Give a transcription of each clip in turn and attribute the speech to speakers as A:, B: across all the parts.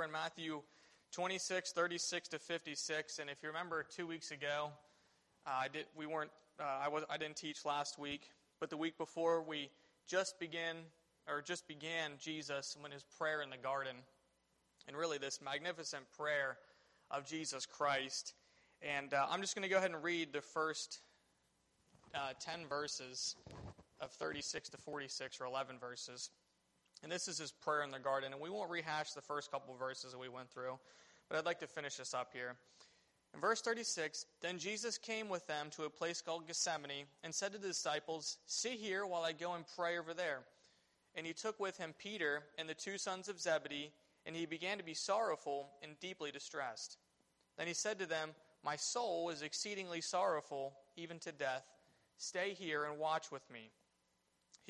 A: We're in Matthew 26, 36 to 56. And if you remember two weeks ago, uh, I, did, we weren't, uh, I, was, I didn't teach last week, but the week before we just began, or just began Jesus when his prayer in the garden. And really this magnificent prayer of Jesus Christ. And uh, I'm just going to go ahead and read the first uh, 10 verses of 36 to 46, or 11 verses. And this is his prayer in the garden. And we won't rehash the first couple verses that we went through, but I'd like to finish this up here. In verse 36, then Jesus came with them to a place called Gethsemane and said to the disciples, Sit here while I go and pray over there. And he took with him Peter and the two sons of Zebedee, and he began to be sorrowful and deeply distressed. Then he said to them, My soul is exceedingly sorrowful, even to death. Stay here and watch with me.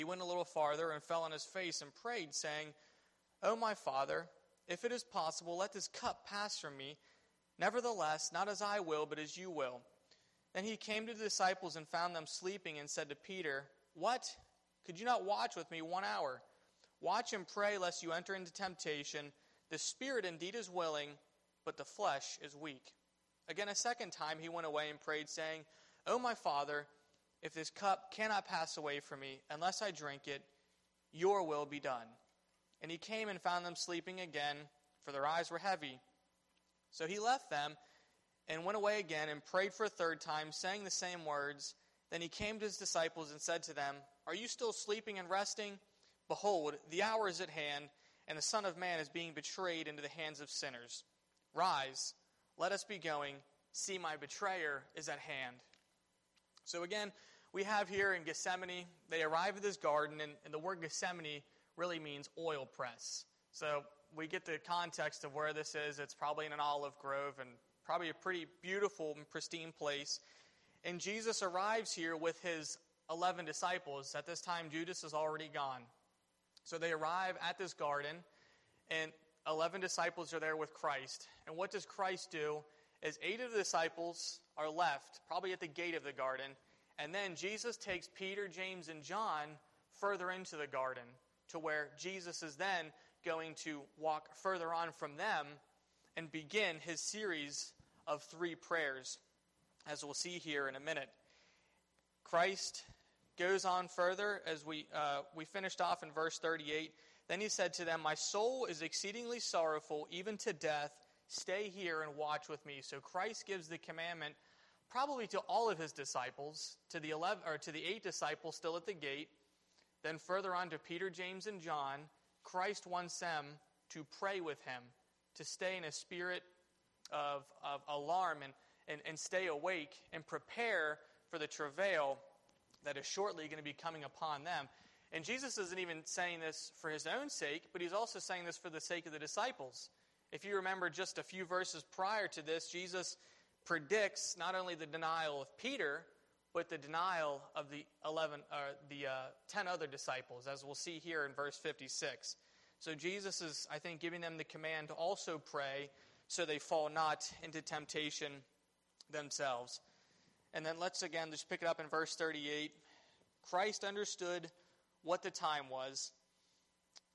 A: He went a little farther and fell on his face and prayed, saying, O my Father, if it is possible, let this cup pass from me. Nevertheless, not as I will, but as you will. Then he came to the disciples and found them sleeping and said to Peter, What? Could you not watch with me one hour? Watch and pray lest you enter into temptation. The spirit indeed is willing, but the flesh is weak. Again, a second time he went away and prayed, saying, O my Father, if this cup cannot pass away from me unless I drink it, your will be done. And he came and found them sleeping again, for their eyes were heavy. So he left them and went away again and prayed for a third time, saying the same words. Then he came to his disciples and said to them, Are you still sleeping and resting? Behold, the hour is at hand, and the Son of Man is being betrayed into the hands of sinners. Rise, let us be going. See, my betrayer is at hand. So again, we have here in Gethsemane, they arrive at this garden, and, and the word Gethsemane really means oil press. So we get the context of where this is. It's probably in an olive grove and probably a pretty beautiful and pristine place. And Jesus arrives here with his 11 disciples. At this time, Judas is already gone. So they arrive at this garden, and 11 disciples are there with Christ. And what does Christ do? As eight of the disciples are left, probably at the gate of the garden, and then Jesus takes Peter, James, and John further into the garden to where Jesus is then going to walk further on from them and begin his series of three prayers, as we'll see here in a minute. Christ goes on further as we, uh, we finished off in verse 38. Then he said to them, My soul is exceedingly sorrowful, even to death. Stay here and watch with me. So Christ gives the commandment probably to all of his disciples, to the 11 or to the 8 disciples still at the gate, then further on to Peter, James and John, Christ wants them to pray with him, to stay in a spirit of, of alarm and, and, and stay awake and prepare for the travail that is shortly going to be coming upon them. And Jesus isn't even saying this for his own sake, but he's also saying this for the sake of the disciples. If you remember just a few verses prior to this, Jesus predicts not only the denial of Peter, but the denial of the 11, uh, the uh, 10 other disciples, as we'll see here in verse 56. So Jesus is, I think, giving them the command to also pray so they fall not into temptation themselves. And then let's again just pick it up in verse 38. Christ understood what the time was.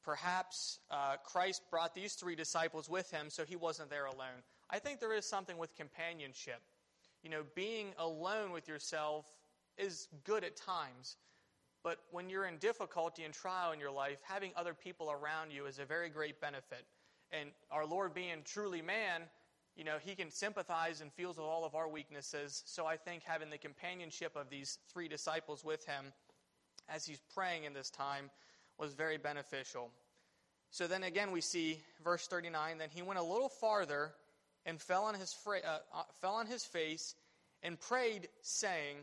A: Perhaps uh, Christ brought these three disciples with him so he wasn't there alone. I think there is something with companionship. You know, being alone with yourself is good at times, but when you're in difficulty and trial in your life, having other people around you is a very great benefit. And our Lord being truly man, you know, he can sympathize and feels with all of our weaknesses. So I think having the companionship of these three disciples with him as he's praying in this time was very beneficial. So then again, we see verse 39 then he went a little farther and fell on his, fra- uh, uh, fell on his face and prayed, saying,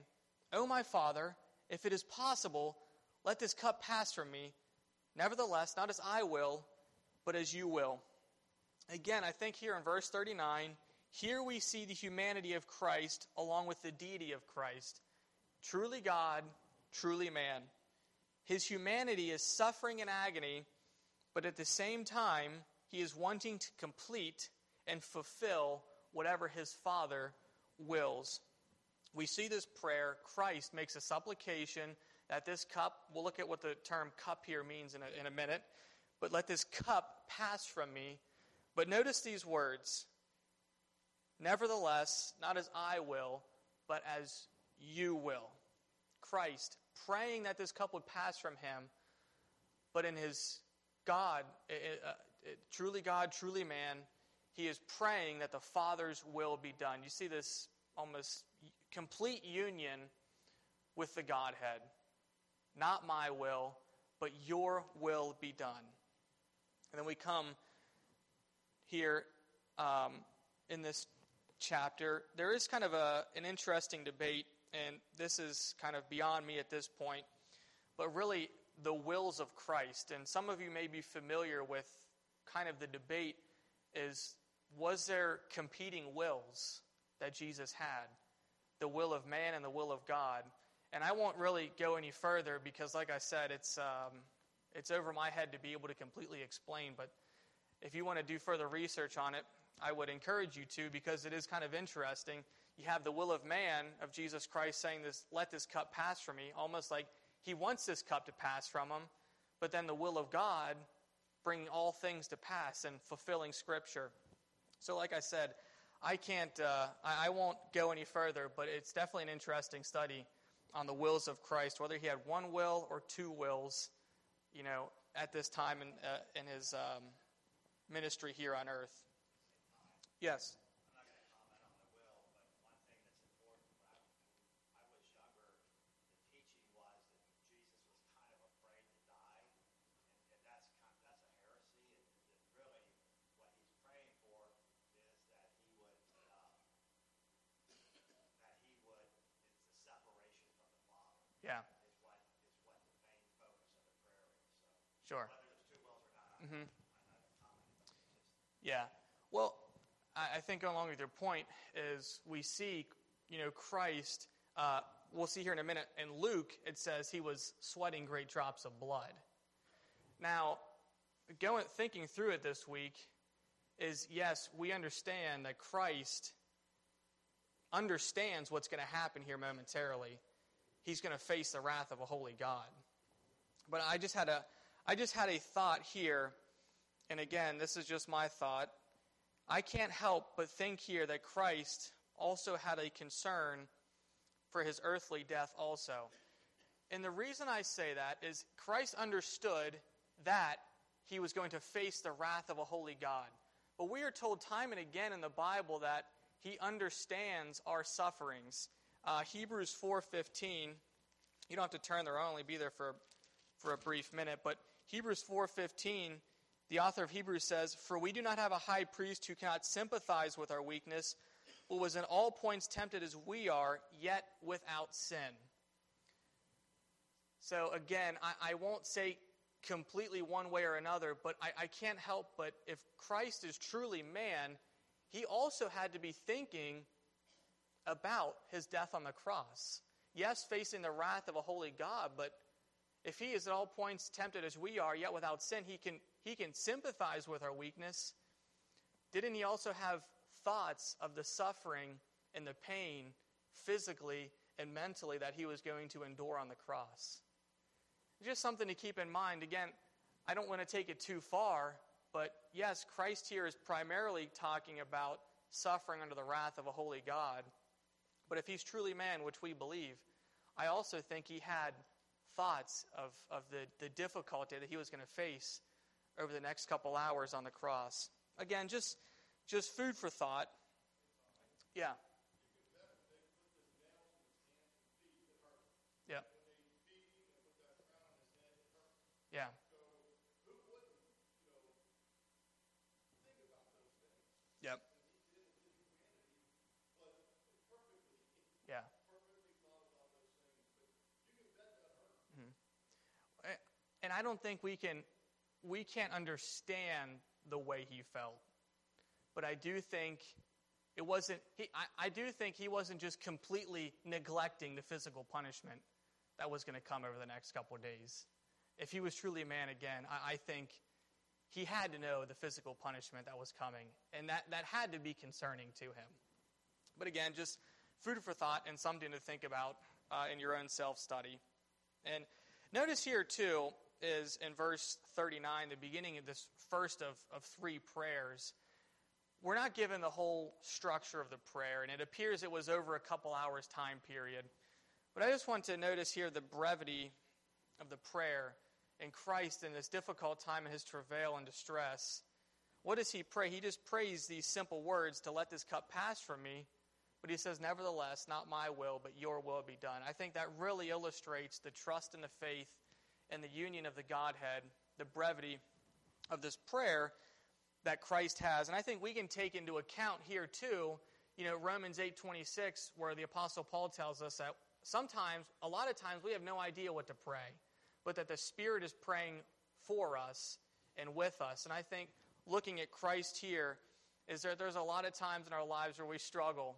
A: O my Father, if it is possible, let this cup pass from me. Nevertheless, not as I will, but as you will. Again, I think here in verse 39, here we see the humanity of Christ along with the deity of Christ. Truly God, truly man. His humanity is suffering and agony, but at the same time, he is wanting to complete and fulfill whatever his Father wills. We see this prayer. Christ makes a supplication that this cup, we'll look at what the term cup here means in a, in a minute, but let this cup pass from me. But notice these words Nevertheless, not as I will, but as you will. Christ, praying that this cup would pass from him, but in his God, it, uh, it, truly God, truly man, he is praying that the Father's will be done. You see this almost complete union with the Godhead. Not my will, but your will be done. And then we come here um, in this chapter. There is kind of a, an interesting debate, and this is kind of beyond me at this point, but really the wills of Christ. And some of you may be familiar with kind of the debate is was there competing wills that Jesus had? The will of man and the will of God. And I won't really go any further because, like I said, it's, um, it's over my head to be able to completely explain. But if you want to do further research on it, I would encourage you to because it is kind of interesting. You have the will of man, of Jesus Christ, saying this, let this cup pass from me, almost like he wants this cup to pass from him, but then the will of God bringing all things to pass and fulfilling Scripture. So, like I said, I can't, uh, I, I won't go any further, but it's definitely an interesting study on the wills of Christ, whether he had one will or two wills, you know, at this time in, uh, in his um, ministry here on earth. Yes. Yeah. Sure. Mm-hmm. Yeah. Well, I think along with your point is we see, you know, Christ. Uh, we'll see here in a minute. In Luke, it says he was sweating great drops of blood. Now, going thinking through it this week is yes, we understand that Christ understands what's going to happen here momentarily he's going to face the wrath of a holy God. But I just had a I just had a thought here, and again, this is just my thought. I can't help but think here that Christ also had a concern for his earthly death also. And the reason I say that is Christ understood that he was going to face the wrath of a holy God. But we are told time and again in the Bible that he understands our sufferings. Uh, Hebrews 4.15, you don't have to turn there, I'll only be there for, for a brief minute, but Hebrews 4.15, the author of Hebrews says, For we do not have a high priest who cannot sympathize with our weakness, but was in all points tempted as we are, yet without sin. So again, I, I won't say completely one way or another, but I, I can't help but if Christ is truly man, he also had to be thinking about his death on the cross. Yes, facing the wrath of a holy God, but if he is at all points tempted as we are, yet without sin, he can, he can sympathize with our weakness. Didn't he also have thoughts of the suffering and the pain physically and mentally that he was going to endure on the cross? Just something to keep in mind. Again, I don't want to take it too far, but yes, Christ here is primarily talking about suffering under the wrath of a holy God. But if he's truly man, which we believe, I also think he had thoughts of, of the, the difficulty that he was going to face over the next couple hours on the cross. Again, just, just food for thought. Yeah. Yeah. Yep. Mm-hmm. And I don't think we can we can't understand the way he felt. But I do think it wasn't he, I, I do think he wasn't just completely neglecting the physical punishment that was going to come over the next couple of days. If he was truly a man again, I, I think he had to know the physical punishment that was coming. And that, that had to be concerning to him. But again, just food for thought and something to think about uh, in your own self study. And notice here, too, is in verse 39, the beginning of this first of, of three prayers. we're not given the whole structure of the prayer, and it appears it was over a couple hours time period. But I just want to notice here the brevity of the prayer in Christ in this difficult time in his travail and distress. What does he pray? He just prays these simple words to let this cup pass from me. But he says, Nevertheless, not my will, but your will be done. I think that really illustrates the trust and the faith and the union of the Godhead, the brevity of this prayer that Christ has. And I think we can take into account here too, you know, Romans 8:26 where the apostle Paul tells us that sometimes a lot of times we have no idea what to pray, but that the Spirit is praying for us and with us. And I think looking at Christ here is that there's a lot of times in our lives where we struggle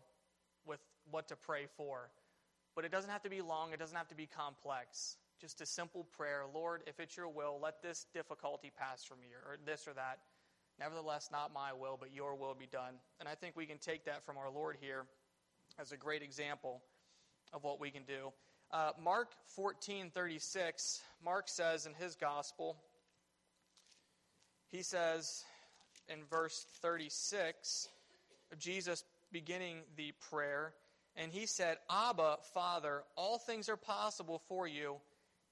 A: what to pray for. But it doesn't have to be long, it doesn't have to be complex. Just a simple prayer Lord, if it's your will, let this difficulty pass from me, or this or that. Nevertheless, not my will, but your will be done. And I think we can take that from our Lord here as a great example of what we can do. Uh, Mark 14 36, Mark says in his gospel, he says in verse 36 of Jesus beginning the prayer, and he said, Abba, Father, all things are possible for you.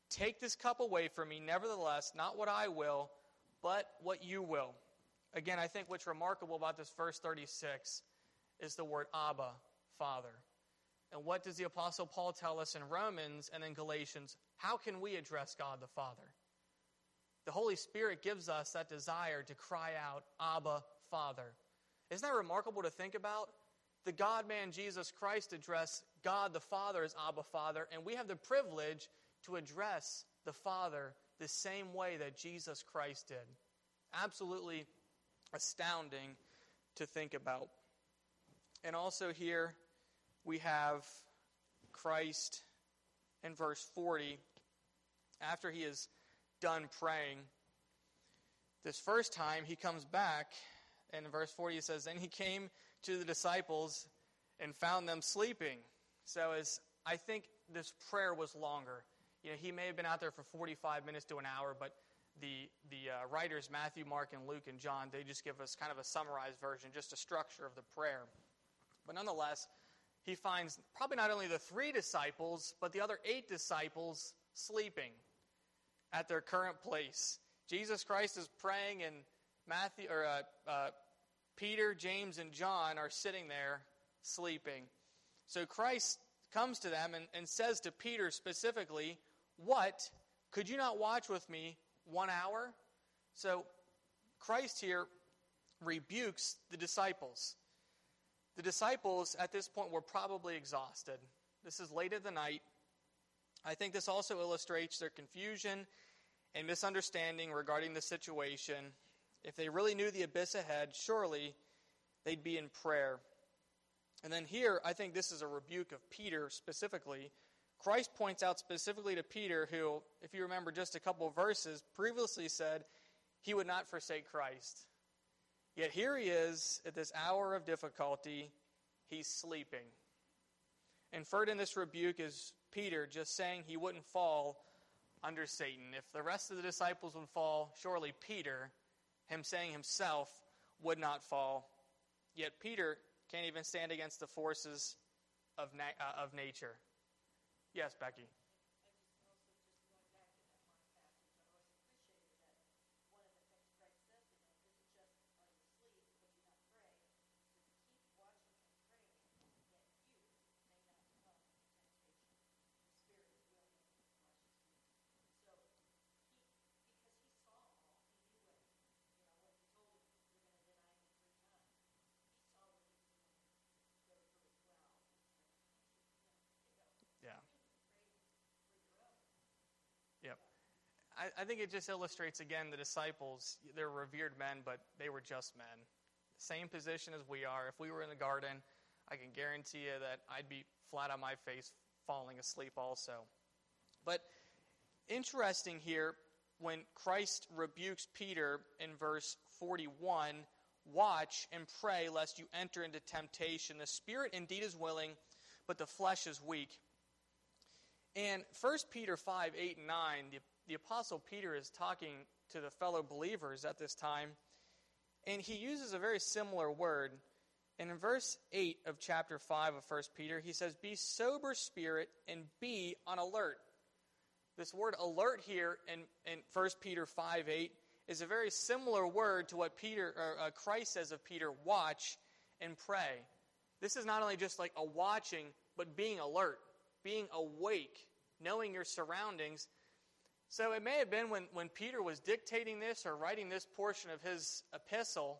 A: Take this cup away from me. Nevertheless, not what I will, but what you will. Again, I think what's remarkable about this verse 36 is the word Abba, Father. And what does the Apostle Paul tell us in Romans and in Galatians? How can we address God the Father? The Holy Spirit gives us that desire to cry out, Abba, Father. Isn't that remarkable to think about? The God man Jesus Christ addressed God the Father as Abba, Father, and we have the privilege to address the Father the same way that Jesus Christ did. Absolutely astounding to think about. And also here we have Christ in verse 40 after he is done praying. This first time he comes back, and in verse 40 it says, Then he came to the disciples and found them sleeping. So as I think this prayer was longer. You know, he may have been out there for 45 minutes to an hour, but the, the uh, writers, Matthew, Mark, and Luke, and John, they just give us kind of a summarized version, just a structure of the prayer. But nonetheless, he finds probably not only the three disciples, but the other eight disciples sleeping at their current place. Jesus Christ is praying, and Matthew or uh, uh, Peter, James, and John are sitting there sleeping. So Christ comes to them and, and says to Peter specifically, What? Could you not watch with me one hour? So Christ here rebukes the disciples. The disciples at this point were probably exhausted. This is late at the night. I think this also illustrates their confusion and misunderstanding regarding the situation. If they really knew the abyss ahead, surely they'd be in prayer. And then here, I think this is a rebuke of Peter specifically Christ points out specifically to Peter, who, if you remember just a couple verses, previously said he would not forsake Christ. Yet here he is at this hour of difficulty, he's sleeping. Inferred in this rebuke is Peter just saying he wouldn't fall under Satan. If the rest of the disciples would fall, surely Peter, him saying himself, would not fall. Yet Peter can't even stand against the forces of, na- uh, of nature. Yes, Becky. I, I think it just illustrates again the disciples, they're revered men, but they were just men. Same position as we are. If we were in the garden, I can guarantee you that I'd be flat on my face falling asleep also. But interesting here, when Christ rebukes Peter in verse 41, watch and pray lest you enter into temptation. The spirit indeed is willing, but the flesh is weak. And 1 Peter 5 8 and 9, the the Apostle Peter is talking to the fellow believers at this time, And he uses a very similar word. And in verse 8 of chapter 5 of 1 Peter, he says, Be sober spirit and be on alert. This word alert here in, in 1 Peter 5 8 is a very similar word to what Peter, or, uh, Christ says of Peter watch and pray. This is not only just like a watching, but being alert, being awake, knowing your surroundings. So it may have been when, when Peter was dictating this or writing this portion of his epistle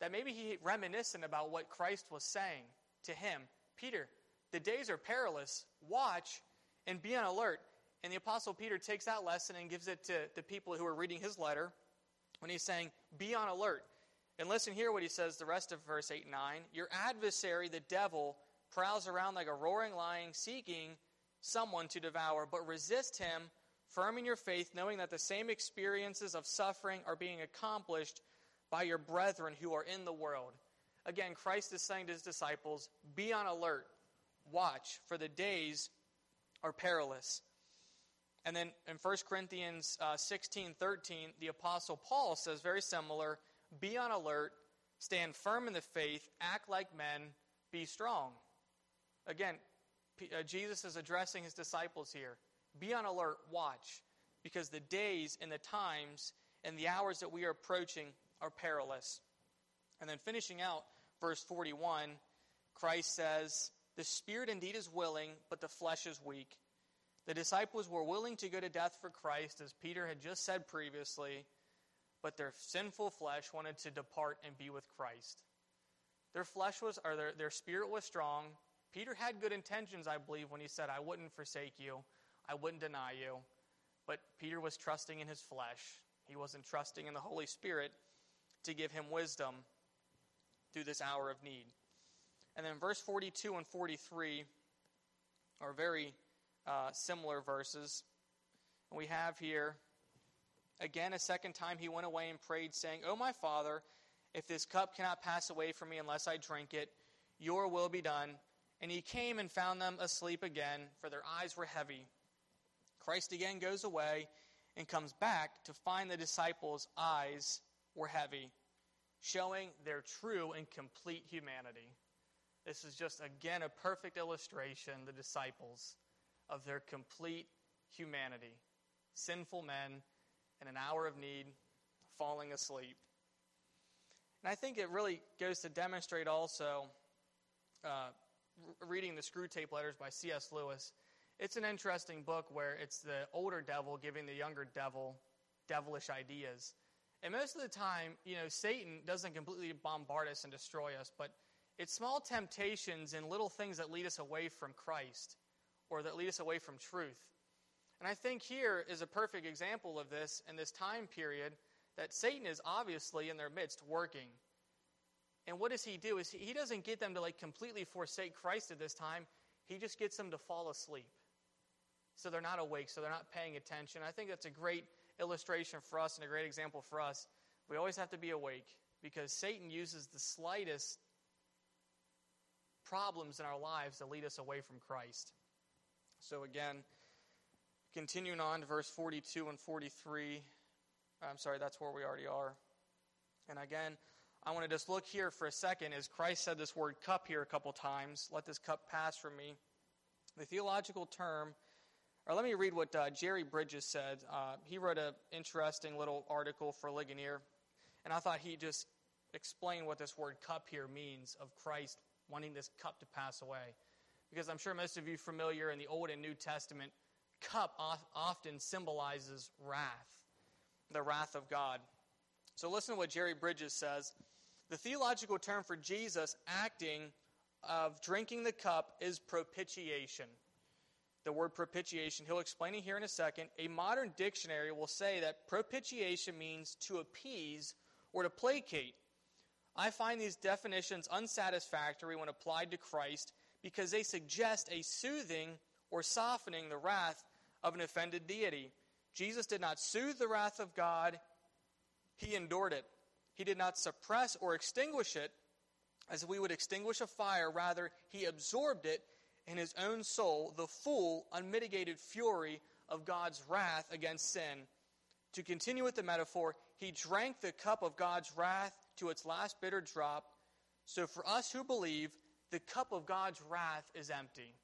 A: that maybe he reminiscent about what Christ was saying to him. Peter, the days are perilous. Watch and be on alert. And the Apostle Peter takes that lesson and gives it to the people who are reading his letter when he's saying, Be on alert. And listen here what he says the rest of verse 8 and 9. Your adversary, the devil, prowls around like a roaring lion seeking someone to devour, but resist him, firm in your faith, knowing that the same experiences of suffering are being accomplished by your brethren who are in the world. Again, Christ is saying to his disciples, Be on alert, watch, for the days are perilous. And then in 1 Corinthians uh, 16 13, the Apostle Paul says very similar be on alert, stand firm in the faith, act like men, be strong. Again, uh, Jesus is addressing his disciples here. Be on alert, watch, because the days and the times and the hours that we are approaching are perilous. And then finishing out verse 41, Christ says, The spirit indeed is willing, but the flesh is weak. The disciples were willing to go to death for Christ, as Peter had just said previously, but their sinful flesh wanted to depart and be with Christ. Their flesh was, or their, their spirit was strong. Peter had good intentions, I believe, when he said, I wouldn't forsake you, I wouldn't deny you. But Peter was trusting in his flesh. He wasn't trusting in the Holy Spirit to give him wisdom through this hour of need. And then verse 42 and 43 are very uh, similar verses. And we have here, again, a second time he went away and prayed, saying, Oh, my Father, if this cup cannot pass away from me unless I drink it, your will be done. And he came and found them asleep again, for their eyes were heavy. Christ again goes away and comes back to find the disciples' eyes were heavy, showing their true and complete humanity. This is just, again, a perfect illustration, the disciples of their complete humanity. Sinful men in an hour of need, falling asleep. And I think it really goes to demonstrate also, uh, reading the Screwtape Letters by C.S. Lewis. It's an interesting book where it's the older devil giving the younger devil devilish ideas. And most of the time, you know, Satan doesn't completely bombard us and destroy us, but it's small temptations and little things that lead us away from Christ or that lead us away from truth. And I think here is a perfect example of this in this time period that Satan is obviously in their midst working. And what does he do? Is he doesn't get them to like completely forsake Christ at this time. He just gets them to fall asleep. So they're not awake, so they're not paying attention. I think that's a great illustration for us and a great example for us. We always have to be awake because Satan uses the slightest problems in our lives to lead us away from Christ. So, again, continuing on to verse 42 and 43. I'm sorry, that's where we already are. And again, I want to just look here for a second as Christ said this word cup here a couple times. Let this cup pass from me. The theological term, or let me read what uh, Jerry Bridges said. Uh, he wrote an interesting little article for Ligonier, and I thought he just explained what this word cup here means of Christ wanting this cup to pass away because I'm sure most of you familiar in the Old and New Testament, cup often symbolizes wrath, the wrath of God. So listen to what Jerry Bridges says. The theological term for Jesus acting of drinking the cup is propitiation. The word propitiation, he'll explain it here in a second. A modern dictionary will say that propitiation means to appease or to placate. I find these definitions unsatisfactory when applied to Christ because they suggest a soothing or softening the wrath of an offended deity. Jesus did not soothe the wrath of God, he endured it. He did not suppress or extinguish it as we would extinguish a fire. Rather, he absorbed it in his own soul, the full, unmitigated fury of God's wrath against sin. To continue with the metaphor, he drank the cup of God's wrath to its last bitter drop. So for us who believe, the cup of God's wrath is empty.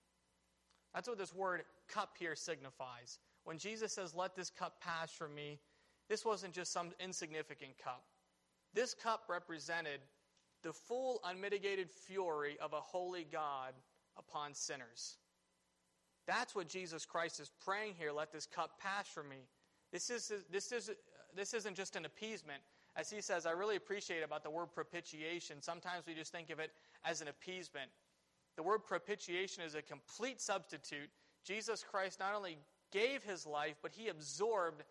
A: That's what this word cup here signifies. When Jesus says, Let this cup pass from me, this wasn't just some insignificant cup. This cup represented the full, unmitigated fury of a holy God upon sinners. That's what Jesus Christ is praying here. Let this cup pass from me. This, is, this, is, this isn't just an appeasement. As he says, I really appreciate about the word propitiation. Sometimes we just think of it as an appeasement. The word propitiation is a complete substitute. Jesus Christ not only gave his life, but he absorbed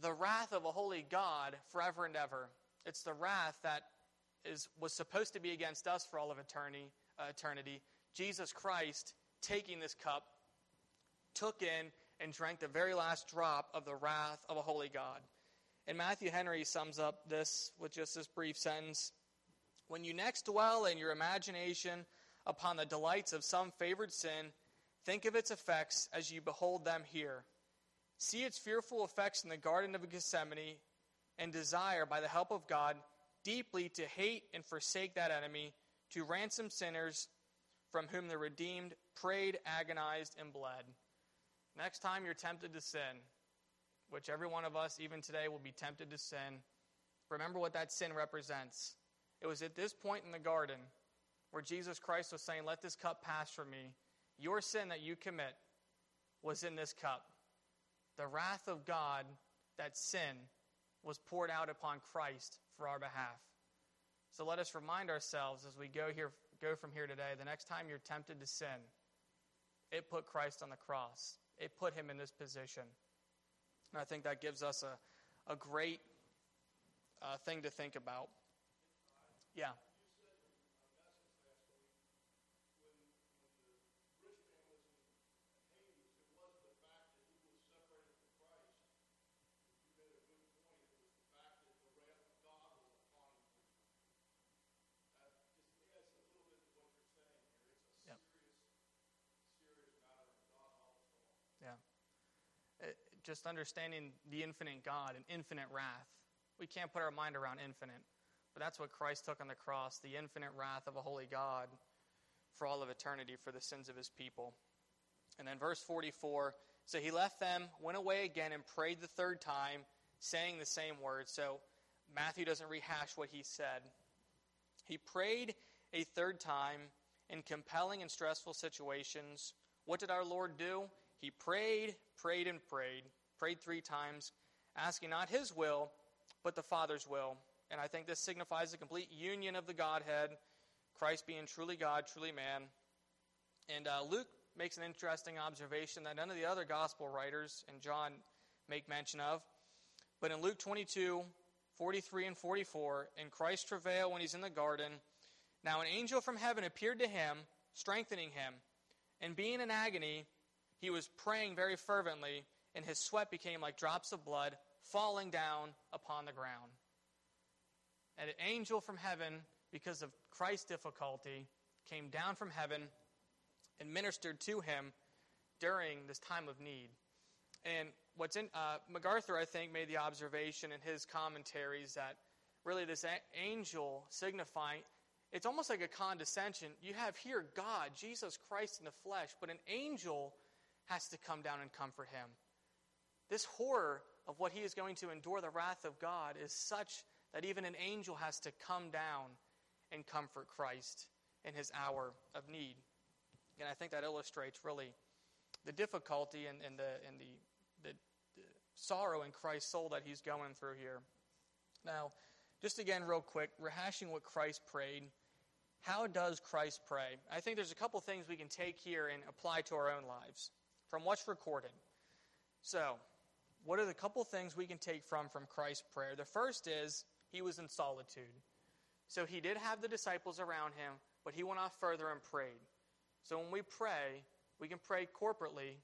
A: the wrath of a holy God forever and ever. It's the wrath that is, was supposed to be against us for all of eternity, uh, eternity. Jesus Christ, taking this cup, took in and drank the very last drop of the wrath of a holy God. And Matthew Henry sums up this with just this brief sentence When you next dwell in your imagination upon the delights of some favored sin, think of its effects as you behold them here. See its fearful effects in the Garden of Gethsemane, and desire, by the help of God, deeply to hate and forsake that enemy, to ransom sinners from whom the redeemed prayed, agonized, and bled. Next time you're tempted to sin, which every one of us, even today, will be tempted to sin, remember what that sin represents. It was at this point in the garden where Jesus Christ was saying, Let this cup pass from me. Your sin that you commit was in this cup. The wrath of God, that sin, was poured out upon Christ for our behalf. So let us remind ourselves as we go here go from here today, the next time you're tempted to sin, it put Christ on the cross it put him in this position. And I think that gives us a, a great uh, thing to think about. Yeah. Just understanding the infinite God and infinite wrath. We can't put our mind around infinite, but that's what Christ took on the cross the infinite wrath of a holy God for all of eternity for the sins of his people. And then verse 44 so he left them, went away again, and prayed the third time, saying the same words. So Matthew doesn't rehash what he said. He prayed a third time in compelling and stressful situations. What did our Lord do? He prayed, prayed, and prayed prayed three times, asking not his will, but the Father's will. And I think this signifies the complete union of the Godhead, Christ being truly God, truly man. And uh, Luke makes an interesting observation that none of the other gospel writers and John make mention of. But in Luke 22, 43 and 44, in Christ's travail when he's in the garden, now an angel from heaven appeared to him, strengthening him. And being in agony, he was praying very fervently and his sweat became like drops of blood falling down upon the ground. And an angel from heaven, because of Christ's difficulty, came down from heaven and ministered to him during this time of need. And what's in uh, MacArthur, I think, made the observation in his commentaries that really this a- angel signifying it's almost like a condescension. You have here God, Jesus Christ in the flesh, but an angel has to come down and comfort him. This horror of what he is going to endure, the wrath of God, is such that even an angel has to come down and comfort Christ in his hour of need. And I think that illustrates really the difficulty and, and, the, and the, the, the sorrow in Christ's soul that he's going through here. Now, just again, real quick, rehashing what Christ prayed. How does Christ pray? I think there's a couple things we can take here and apply to our own lives from what's recorded. So, what are the couple things we can take from from Christ's prayer? The first is he was in solitude. So he did have the disciples around him, but he went off further and prayed. So when we pray, we can pray corporately,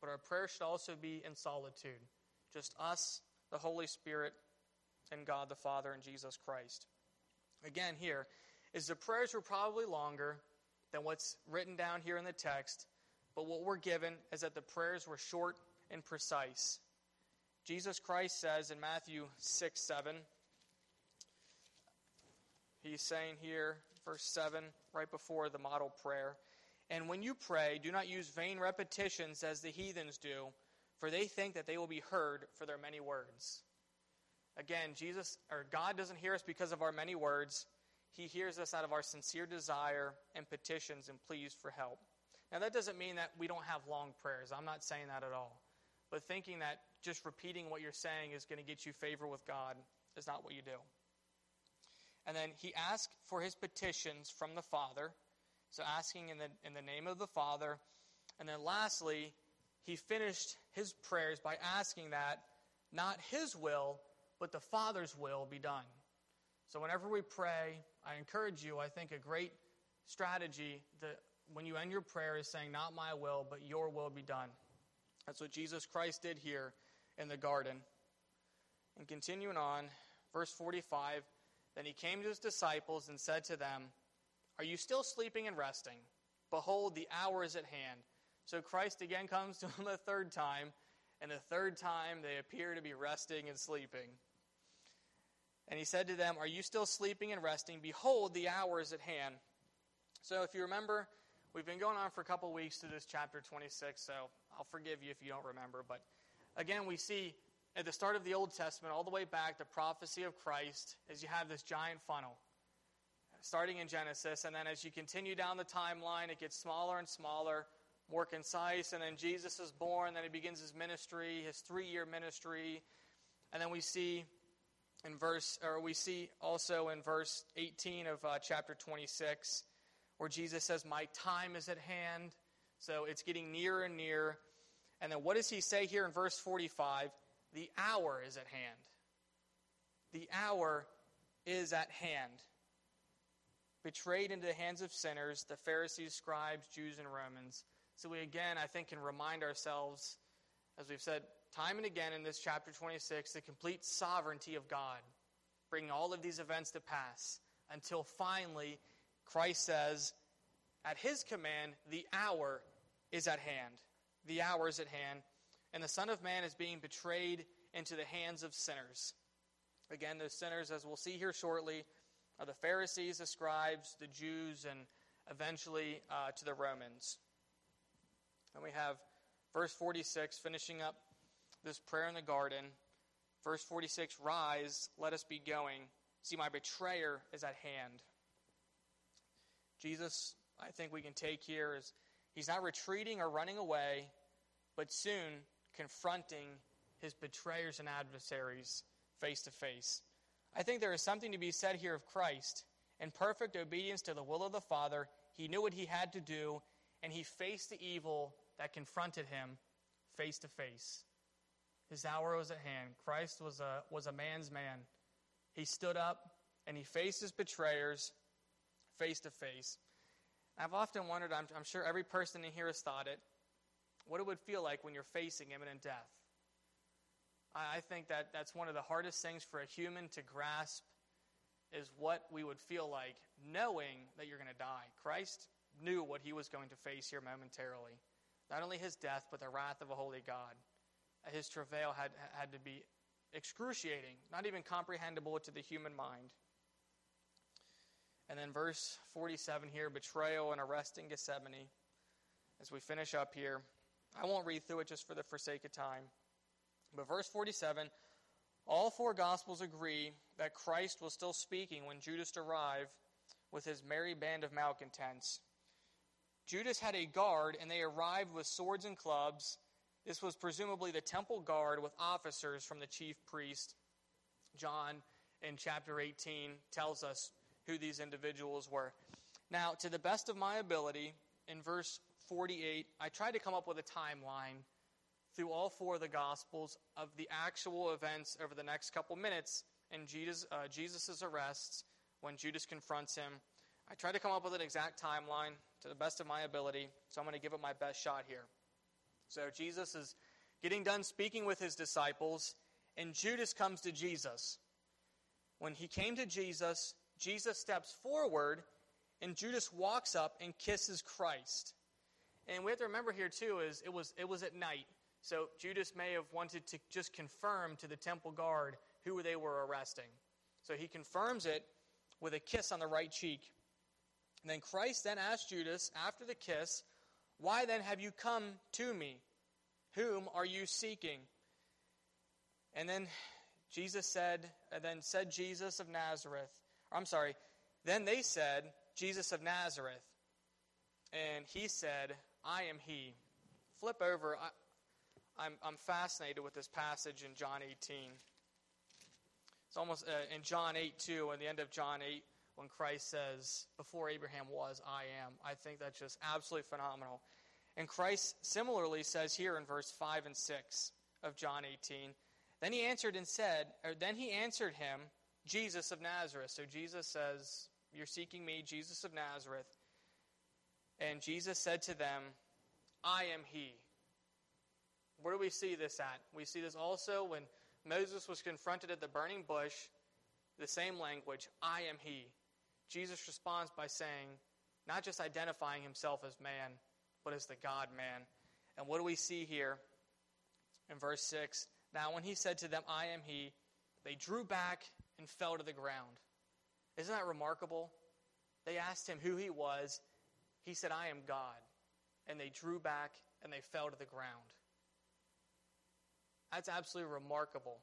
A: but our prayer should also be in solitude. Just us, the Holy Spirit, and God the Father and Jesus Christ. Again, here is the prayers were probably longer than what's written down here in the text, but what we're given is that the prayers were short and precise. Jesus Christ says in Matthew 6 7, he's saying here, verse 7, right before the model prayer. And when you pray, do not use vain repetitions as the heathens do, for they think that they will be heard for their many words. Again, Jesus or God doesn't hear us because of our many words. He hears us out of our sincere desire and petitions and pleas for help. Now that doesn't mean that we don't have long prayers. I'm not saying that at all. But thinking that just repeating what you're saying is going to get you favor with God is not what you do. And then he asked for his petitions from the Father. So asking in the, in the name of the Father. And then lastly, he finished his prayers by asking that not his will, but the Father's will be done. So whenever we pray, I encourage you, I think a great strategy that when you end your prayer is saying, Not my will, but your will be done. That's what Jesus Christ did here in the garden. And continuing on, verse 45 Then he came to his disciples and said to them, Are you still sleeping and resting? Behold, the hour is at hand. So Christ again comes to them a third time, and the third time they appear to be resting and sleeping. And he said to them, Are you still sleeping and resting? Behold, the hour is at hand. So if you remember, we've been going on for a couple weeks through this chapter 26, so I'll forgive you if you don't remember. But again, we see at the start of the Old Testament, all the way back, the prophecy of Christ, as you have this giant funnel, starting in Genesis, and then as you continue down the timeline, it gets smaller and smaller, more concise, and then Jesus is born, then he begins his ministry, his three year ministry, and then we see in verse, or we see also in verse 18 of uh, chapter 26, where Jesus says, My time is at hand. So it's getting nearer and nearer. And then what does he say here in verse 45? The hour is at hand. The hour is at hand. Betrayed into the hands of sinners, the Pharisees, scribes, Jews, and Romans. So we again, I think, can remind ourselves, as we've said time and again in this chapter 26 the complete sovereignty of God, bringing all of these events to pass until finally Christ says, at his command, the hour is at hand. The hour is at hand. And the Son of Man is being betrayed into the hands of sinners. Again, those sinners, as we'll see here shortly, are the Pharisees, the scribes, the Jews, and eventually uh, to the Romans. And we have verse 46 finishing up this prayer in the garden. Verse 46 Rise, let us be going. See, my betrayer is at hand. Jesus, I think we can take here is he's not retreating or running away, but soon confronting his betrayers and adversaries face to face. I think there is something to be said here of Christ. In perfect obedience to the will of the Father, he knew what he had to do, and he faced the evil that confronted him face to face. His hour was at hand. Christ was a, was a man's man. He stood up and he faced his betrayers face to face. I've often wondered, I'm, I'm sure every person in here has thought it, what it would feel like when you're facing imminent death. I, I think that that's one of the hardest things for a human to grasp is what we would feel like knowing that you're going to die. Christ knew what he was going to face here momentarily. Not only his death, but the wrath of a holy God his travail had, had to be excruciating, not even comprehensible to the human mind. And then verse 47 here betrayal and arrest in Gethsemane. As we finish up here, I won't read through it just for the forsake of time. But verse 47 all four Gospels agree that Christ was still speaking when Judas arrived with his merry band of malcontents. Judas had a guard, and they arrived with swords and clubs this was presumably the temple guard with officers from the chief priest. John, in chapter 18, tells us who these individuals were. Now, to the best of my ability, in verse 48, I tried to come up with a timeline through all four of the Gospels of the actual events over the next couple minutes in Jesus' uh, Jesus's arrests when Judas confronts him. I tried to come up with an exact timeline to the best of my ability, so I'm going to give it my best shot here. So Jesus is getting done speaking with his disciples, and Judas comes to Jesus. When he came to Jesus, Jesus steps forward, and Judas walks up and kisses Christ. And we have to remember here too is it was it was at night. So Judas may have wanted to just confirm to the temple guard who they were arresting. So he confirms it with a kiss on the right cheek. And then Christ then asked Judas after the kiss, Why then have you come to me? Whom are you seeking? And then Jesus said, and then said Jesus of Nazareth. I'm sorry. Then they said, Jesus of Nazareth. And he said, I am he. Flip over. I, am I'm, I'm fascinated with this passage in John 18. It's almost uh, in John 8, too, in the end of John 8, when Christ says, Before Abraham was, I am. I think that's just absolutely phenomenal. And Christ similarly says here in verse 5 and 6 of John 18, Then he answered and said, or then he answered him, Jesus of Nazareth. So Jesus says, You're seeking me, Jesus of Nazareth. And Jesus said to them, I am he. Where do we see this at? We see this also when Moses was confronted at the burning bush, the same language, I am he. Jesus responds by saying, not just identifying himself as man, but as the God man. And what do we see here in verse 6? Now, when he said to them, I am he, they drew back and fell to the ground. Isn't that remarkable? They asked him who he was. He said, I am God. And they drew back and they fell to the ground. That's absolutely remarkable.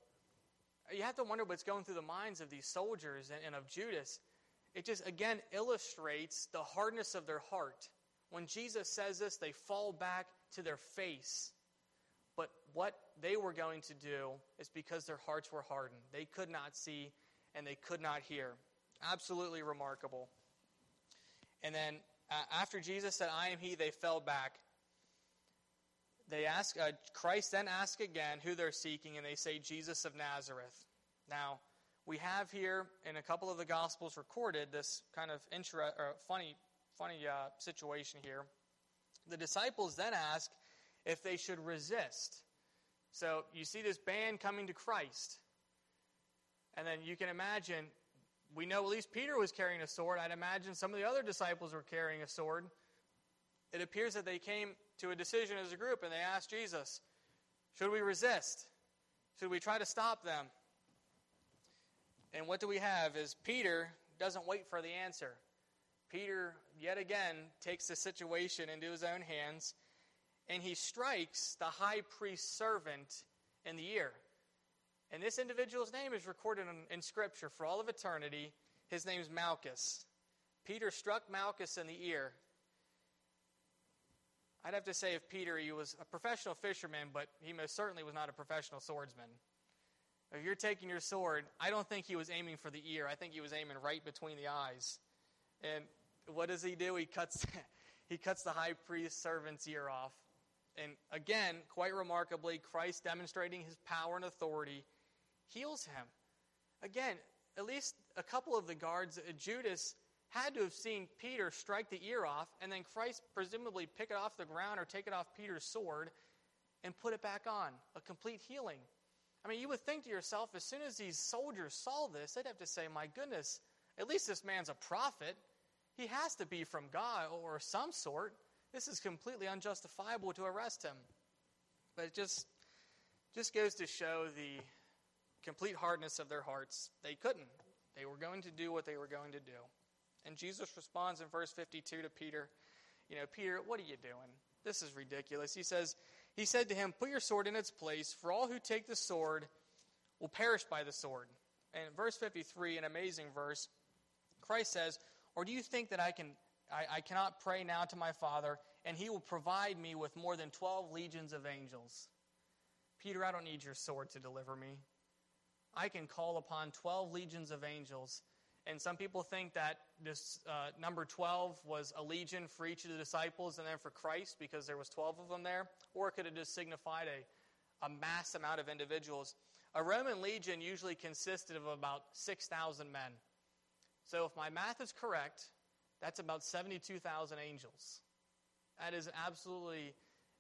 A: You have to wonder what's going through the minds of these soldiers and, of Judas. It just, again, illustrates the hardness of their heart. When Jesus says this, they fall back to their face. But what they were going to do is because their hearts were hardened. They could not see and they could not hear. Absolutely remarkable. And then uh, after Jesus said, I am he, they fell back they ask, uh, Christ then asks again who they're seeking, and they say, Jesus of Nazareth. Now, we have here in a couple of the Gospels recorded this kind of inter- funny, funny uh, situation here. The disciples then ask if they should resist. So you see this band coming to Christ. And then you can imagine, we know at least Peter was carrying a sword. I'd imagine some of the other disciples were carrying a sword. It appears that they came to a decision as a group and they asked Jesus, Should we resist? Should we try to stop them? And what do we have is Peter doesn't wait for the answer. Peter, yet again, takes the situation into his own hands and he strikes the high priest's servant in the ear. And this individual's name is recorded in, in Scripture for all of eternity. His name's Malchus. Peter struck Malchus in the ear. I'd have to say if Peter, he was a professional fisherman, but he most certainly was not a professional swordsman. If you're taking your sword, I don't think he was aiming for the ear. I think he was aiming right between the eyes. And what does he do? He cuts, he cuts the high priest's servant's ear off. And again, quite remarkably, Christ demonstrating his power and authority heals him. Again, at least a couple of the guards, uh, Judas had to have seen Peter strike the ear off, and then Christ presumably pick it off the ground or take it off Peter's sword and put it back on. A complete healing. I mean, you would think to yourself, as soon as these soldiers saw this, they'd have to say, My goodness, at least this man's a prophet. He has to be from God or some sort. This is completely unjustifiable to arrest him. But it just, just goes to show the complete hardness of their hearts. They couldn't. They were going to do what they were going to do. And Jesus responds in verse 52 to Peter, You know, Peter, what are you doing? This is ridiculous. He says, He said to him, Put your sword in its place, for all who take the sword will perish by the sword. And verse 53, an amazing verse, Christ says, Or do you think that I can I, I cannot pray now to my Father, and he will provide me with more than 12 legions of angels? Peter, I don't need your sword to deliver me. I can call upon 12 legions of angels and some people think that this uh, number 12 was a legion for each of the disciples and then for Christ because there was 12 of them there. Or it could have just signified a, a mass amount of individuals. A Roman legion usually consisted of about 6,000 men. So if my math is correct, that's about 72,000 angels. That is an absolutely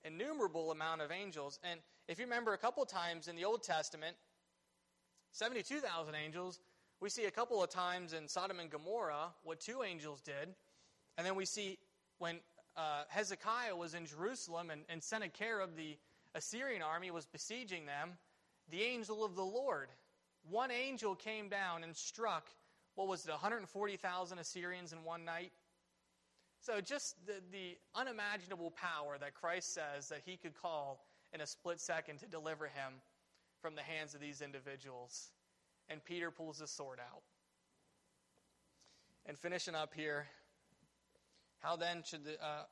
A: innumerable amount of angels. And if you remember a couple times in the Old Testament, 72,000 angels we see a couple of times in Sodom and Gomorrah what two angels did. And then we see when uh, Hezekiah was in Jerusalem and, and Sennacherib, the Assyrian army, was besieging them, the angel of the Lord, one angel came down and struck what was it, 140,000 Assyrians in one night? So just the, the unimaginable power that Christ says that he could call in a split second to deliver him from the hands of these individuals. And Peter pulls his sword out. And finishing up here, how then should the, uh,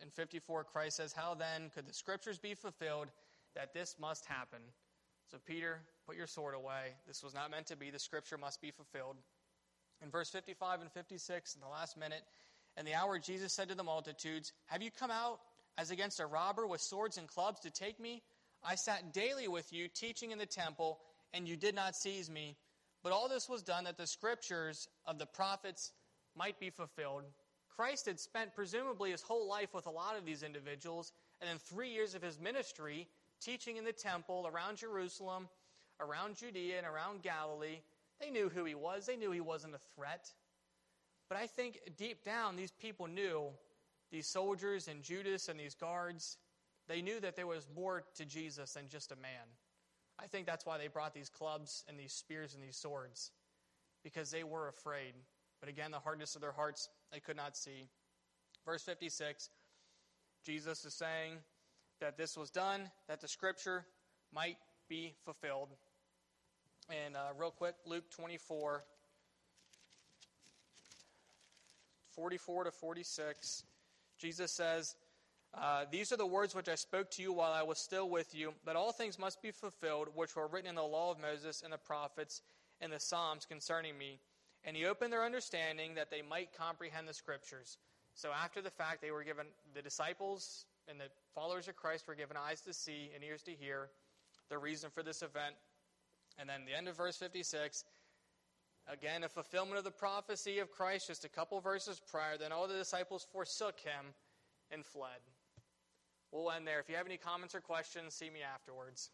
A: in 54, Christ says, How then could the scriptures be fulfilled that this must happen? So, Peter, put your sword away. This was not meant to be. The scripture must be fulfilled. In verse 55 and 56, in the last minute, and the hour Jesus said to the multitudes, Have you come out as against a robber with swords and clubs to take me? I sat daily with you, teaching in the temple, and you did not seize me. But all this was done that the scriptures of the prophets might be fulfilled. Christ had spent presumably his whole life with a lot of these individuals, and then three years of his ministry, teaching in the temple around Jerusalem, around Judea, and around Galilee, they knew who he was. They knew he wasn't a threat. But I think deep down, these people knew, these soldiers and Judas and these guards, they knew that there was more to Jesus than just a man. I think that's why they brought these clubs and these spears and these swords, because they were afraid. But again, the hardness of their hearts they could not see. Verse 56 Jesus is saying that this was done, that the scripture might be fulfilled. And uh, real quick, Luke 24, 44 to 46. Jesus says, uh, These are the words which I spoke to you while I was still with you, that all things must be fulfilled, which were written in the law of Moses and the prophets and the Psalms concerning me. And he opened their understanding that they might comprehend the scriptures. So after the fact, they were given, the disciples and the followers of Christ were given eyes to see and ears to hear the reason for this event. And then the end of verse 56, again, a fulfillment of the prophecy of Christ just a couple verses prior. Then all the disciples forsook him and fled. We'll end there. If you have any comments or questions, see me afterwards.